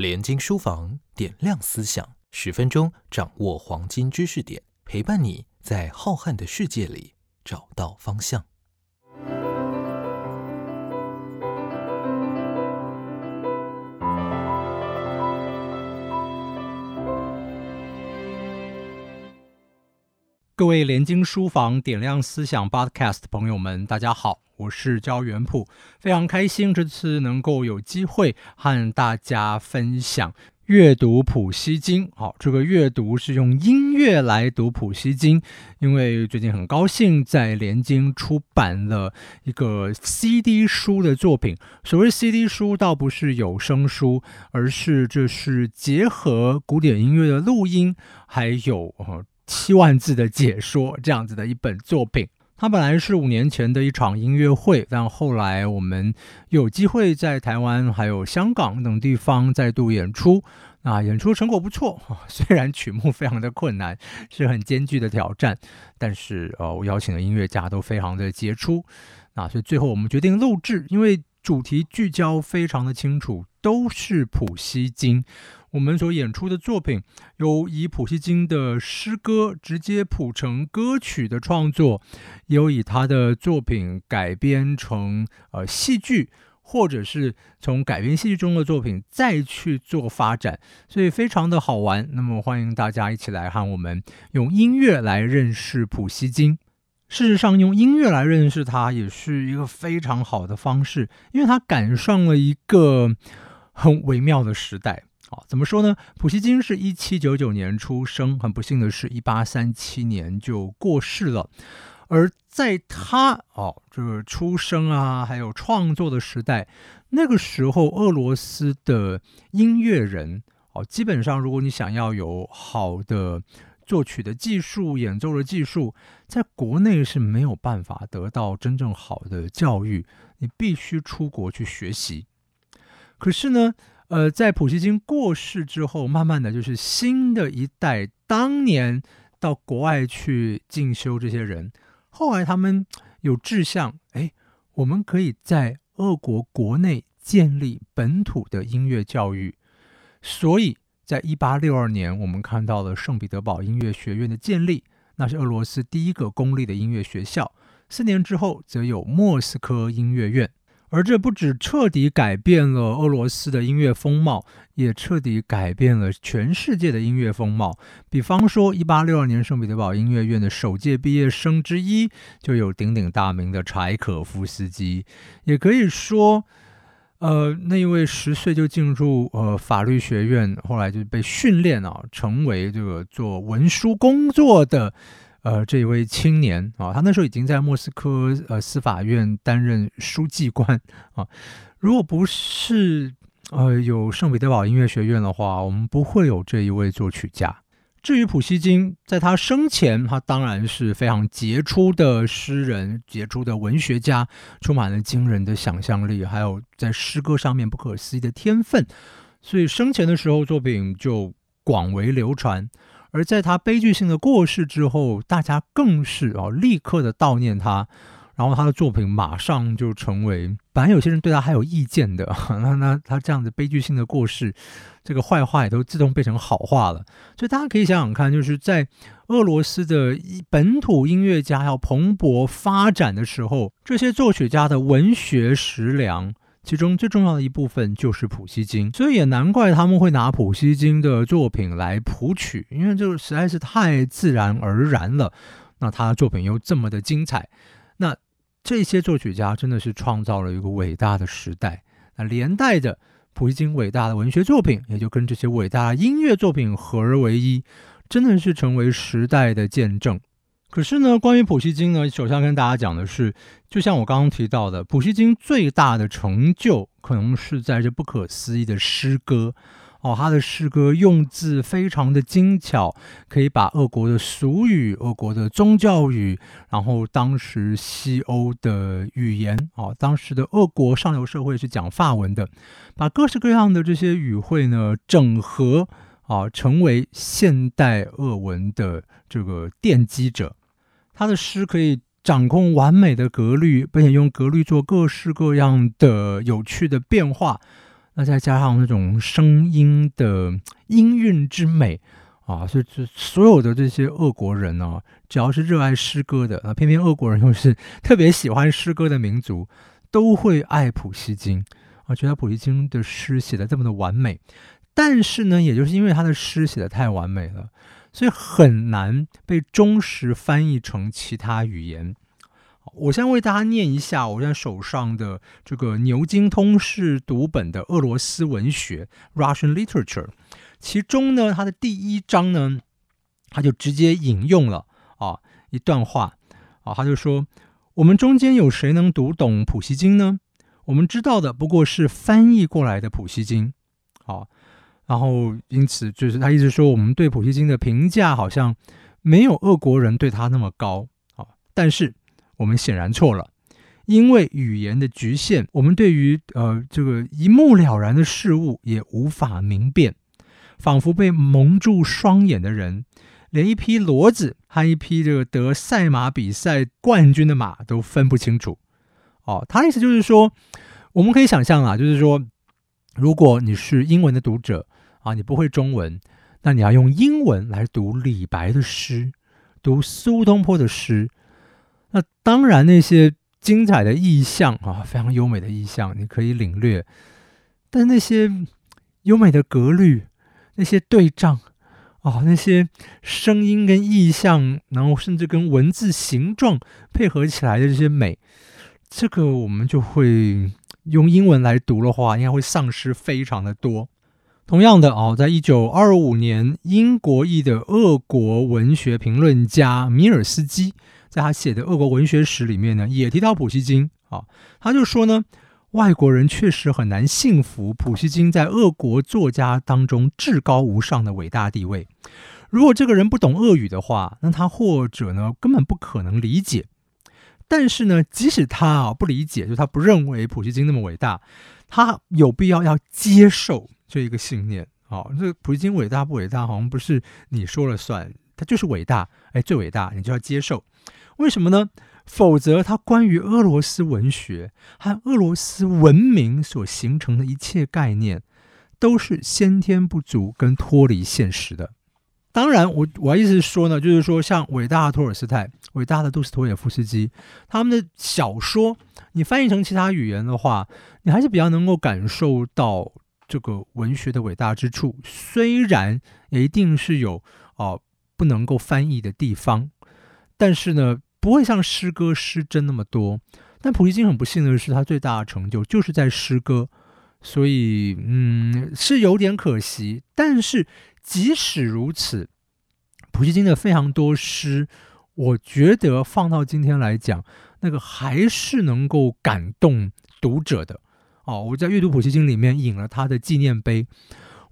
连经书房点亮思想，十分钟掌握黄金知识点，陪伴你在浩瀚的世界里找到方向。各位连经书房点亮思想 Podcast 朋友们，大家好，我是焦元溥，非常开心这次能够有机会和大家分享阅读普希金。好，这个阅读是用音乐来读普希金，因为最近很高兴在连经出版了一个 CD 书的作品。所谓 CD 书，倒不是有声书，而是这是结合古典音乐的录音，还有呃。七万字的解说，这样子的一本作品，它本来是五年前的一场音乐会，但后来我们有机会在台湾还有香港等地方再度演出，啊，演出成果不错，虽然曲目非常的困难，是很艰巨的挑战，但是呃，我邀请的音乐家都非常的杰出，啊，所以最后我们决定录制，因为主题聚焦非常的清楚，都是普希金。我们所演出的作品有以普希金的诗歌直接谱成歌曲的创作，也有以他的作品改编成呃戏剧，或者是从改编戏剧中的作品再去做发展，所以非常的好玩。那么欢迎大家一起来和我们用音乐来认识普希金。事实上，用音乐来认识他也是一个非常好的方式，因为他赶上了一个很微妙的时代。好，怎么说呢？普希金是一七九九年出生，很不幸的是，一八三七年就过世了。而在他哦，这个出生啊，还有创作的时代，那个时候，俄罗斯的音乐人哦，基本上，如果你想要有好的作曲的技术、演奏的技术，在国内是没有办法得到真正好的教育，你必须出国去学习。可是呢？呃，在普希金过世之后，慢慢的就是新的一代，当年到国外去进修这些人，后来他们有志向，哎，我们可以在俄国国内建立本土的音乐教育，所以在一八六二年，我们看到了圣彼得堡音乐学院的建立，那是俄罗斯第一个公立的音乐学校。四年之后，则有莫斯科音乐院。而这不止彻底改变了俄罗斯的音乐风貌，也彻底改变了全世界的音乐风貌。比方说，一八六二年圣彼得堡音乐院的首届毕业生之一就有鼎鼎大名的柴可夫斯基，也可以说，呃，那一位十岁就进入呃法律学院，后来就被训练啊，成为这个做文书工作的。呃，这一位青年啊，他那时候已经在莫斯科呃司法院担任书记官啊。如果不是呃有圣彼得堡音乐学院的话，我们不会有这一位作曲家。至于普希金，在他生前，他当然是非常杰出的诗人、杰出的文学家，充满了惊人的想象力，还有在诗歌上面不可思议的天分，所以生前的时候作品就广为流传。而在他悲剧性的过世之后，大家更是哦立刻的悼念他，然后他的作品马上就成为，本来有些人对他还有意见的，那那他这样子悲剧性的过世，这个坏话也都自动变成好话了。所以大家可以想想看，就是在俄罗斯的本土音乐家要蓬勃发展的时候，这些作曲家的文学食粮。其中最重要的一部分就是普希金，所以也难怪他们会拿普希金的作品来谱曲，因为这个实在是太自然而然了。那他的作品又这么的精彩，那这些作曲家真的是创造了一个伟大的时代。那连带着普希金伟大的文学作品，也就跟这些伟大的音乐作品合而为一，真的是成为时代的见证。可是呢，关于普希金呢，首先跟大家讲的是，就像我刚刚提到的，普希金最大的成就可能是在这不可思议的诗歌哦，他的诗歌用字非常的精巧，可以把俄国的俗语、俄国的宗教语，然后当时西欧的语言哦，当时的俄国上流社会是讲法文的，把各式各样的这些语汇呢整合啊，成为现代俄文的这个奠基者。他的诗可以掌控完美的格律，并且用格律做各式各样的有趣的变化。那再加上那种声音的音韵之美啊，所以这所有的这些俄国人呢，只要是热爱诗歌的啊，偏偏俄国人又是特别喜欢诗歌的民族，都会爱普希金啊，觉得普希金的诗写的这么的完美。但是呢，也就是因为他的诗写的太完美了，所以很难被忠实翻译成其他语言。我先为大家念一下我现在手上的这个牛津通识读本的俄罗斯文学 （Russian Literature），其中呢，它的第一章呢，他就直接引用了啊一段话啊，他就说：“我们中间有谁能读懂普希金呢？我们知道的不过是翻译过来的普希金。”好，然后因此就是他一直说，我们对普希金的评价好像没有俄国人对他那么高啊，但是。我们显然错了，因为语言的局限，我们对于呃这个一目了然的事物也无法明辨，仿佛被蒙住双眼的人，连一匹骡子和一匹这个得赛马比赛冠军的马都分不清楚。哦，他的意思就是说，我们可以想象啊，就是说，如果你是英文的读者啊，你不会中文，那你要用英文来读李白的诗，读苏东坡的诗。那当然，那些精彩的意象啊，非常优美的意象，你可以领略。但那些优美的格律、那些对仗啊，那些声音跟意象，然后甚至跟文字形状配合起来的这些美，这个我们就会用英文来读的话，应该会丧失非常的多。同样的哦，在一九二五年，英国裔的俄国文学评论家米尔斯基。在他写的俄国文学史里面呢，也提到普希金啊，他就说呢，外国人确实很难信服普希金在俄国作家当中至高无上的伟大地位。如果这个人不懂俄语的话，那他或者呢根本不可能理解。但是呢，即使他啊不理解，就他不认为普希金那么伟大，他有必要要接受这一个信念啊。这普希金伟大不伟大，好像不是你说了算，他就是伟大，哎，最伟大，你就要接受。为什么呢？否则，他关于俄罗斯文学和俄罗斯文明所形成的一切概念，都是先天不足跟脱离现实的。当然，我我意思是说呢，就是说，像伟大的托尔斯泰、伟大的杜斯托耶夫斯基，他们的小说，你翻译成其他语言的话，你还是比较能够感受到这个文学的伟大之处。虽然也一定是有啊不能够翻译的地方，但是呢。不会像诗歌诗真那么多，但普希金很不幸的是，他最大的成就就是在诗歌，所以嗯是有点可惜。但是即使如此，普希金的非常多诗，我觉得放到今天来讲，那个还是能够感动读者的。哦，我在阅读普希金里面引了他的纪念碑，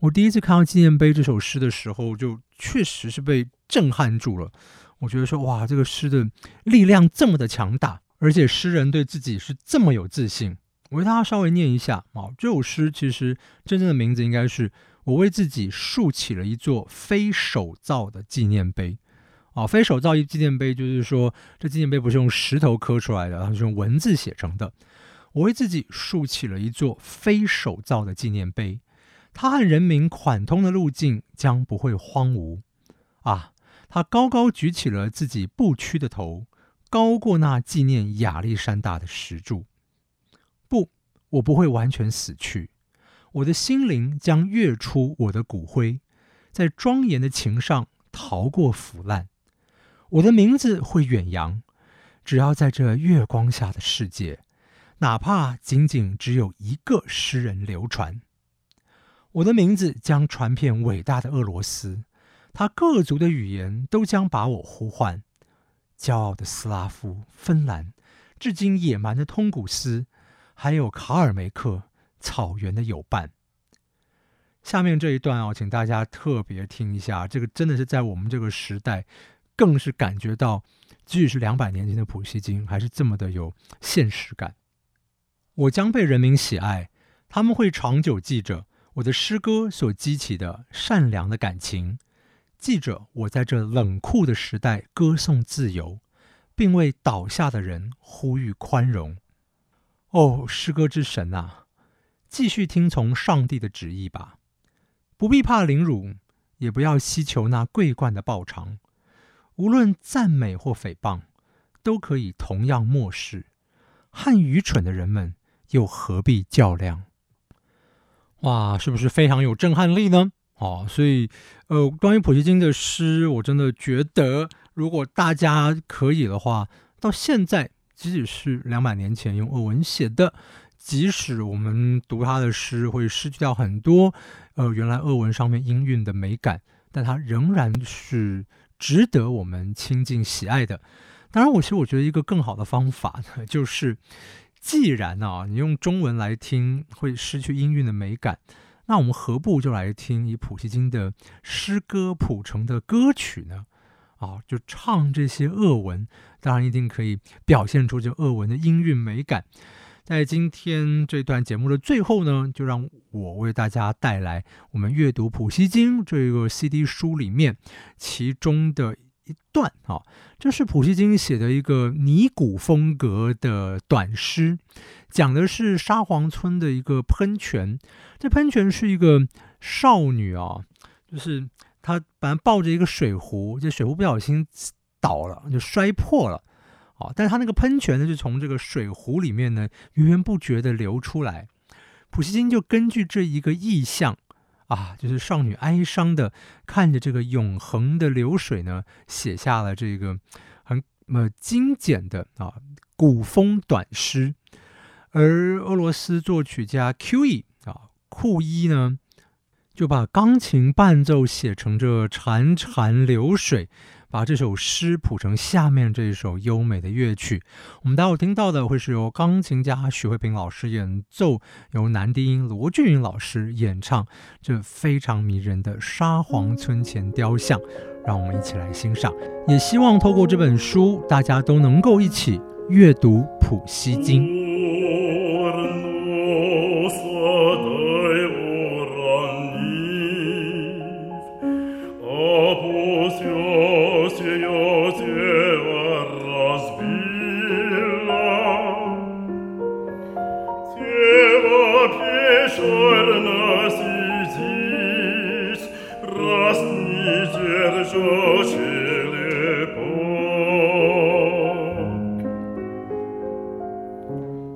我第一次看到纪念碑这首诗的时候，就确实是被震撼住了。我觉得说哇，这个诗的力量这么的强大，而且诗人对自己是这么有自信。我为大家稍微念一下啊，这首诗其实真正的名字应该是“我为自己竖起了一座非手造的纪念碑”。啊，非手造一纪念碑就是说，这纪念碑不是用石头刻出来的，它是用文字写成的。我为自己竖起了一座非手造的纪念碑，它和人民款通的路径将不会荒芜啊。他高高举起了自己不屈的头，高过那纪念亚历山大的石柱。我不会完全死去，我的心灵将跃出我的骨灰，在庄严的琴上逃过腐烂。我的名字会远扬，只要在这月光下的世界，哪怕仅仅只有一个诗人流传，我的名字将传遍伟大的俄罗斯。他各族的语言都将把我呼唤，骄傲的斯拉夫、芬兰，至今野蛮的通古斯，还有卡尔梅克草原的友伴。下面这一段哦，请大家特别听一下，这个真的是在我们这个时代，更是感觉到，即使是两百年前的普希金，还是这么的有现实感。我将被人民喜爱，他们会长久记着我的诗歌所激起的善良的感情。记着，我在这冷酷的时代歌颂自由，并为倒下的人呼吁宽容。哦，诗歌之神啊，继续听从上帝的旨意吧，不必怕凌辱，也不要希求那桂冠的报偿。无论赞美或诽谤，都可以同样漠视。和愚蠢的人们又何必较量？哇，是不是非常有震撼力呢？哦，所以，呃，关于普希金的诗，我真的觉得，如果大家可以的话，到现在，即使是两百年前用俄文写的，即使我们读他的诗会失去掉很多，呃，原来俄文上面音韵的美感，但它仍然是值得我们亲近喜爱的。当然，我其实我觉得一个更好的方法呢，就是。既然啊，你用中文来听会失去音韵的美感，那我们何不就来听以普希金的诗歌谱成的歌曲呢？啊，就唱这些俄文，当然一定可以表现出这俄文的音韵美感。在今天这段节目的最后呢，就让我为大家带来我们阅读普希金这个 CD 书里面其中的。一段啊，这是普希金写的一个尼古风格的短诗，讲的是沙皇村的一个喷泉。这喷泉是一个少女啊，就是他本来抱着一个水壶，这水壶不小心倒了，就摔破了啊。但是他那个喷泉呢，就从这个水壶里面呢源源不绝的流出来。普希金就根据这一个意象。啊，就是少女哀伤的看着这个永恒的流水呢，写下了这个很呃精简的啊古风短诗。而俄罗斯作曲家 Q.E. 啊库伊呢，就把钢琴伴奏写成这潺潺流水。把这首诗谱成下面这首优美的乐曲。我们待会听到的会是由钢琴家许慧平老师演奏，由男低音罗俊云老师演唱，这非常迷人的沙皇村前雕像。让我们一起来欣赏。也希望透过这本书，大家都能够一起阅读普希金。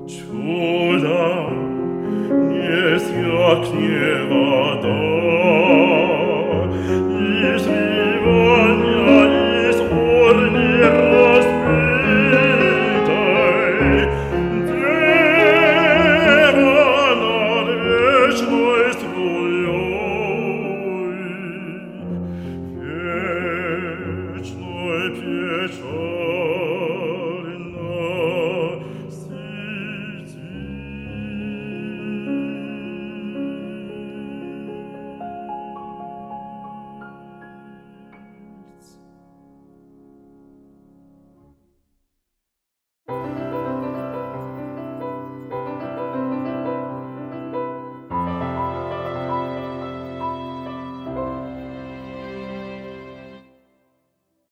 Чудо не сяк не вода,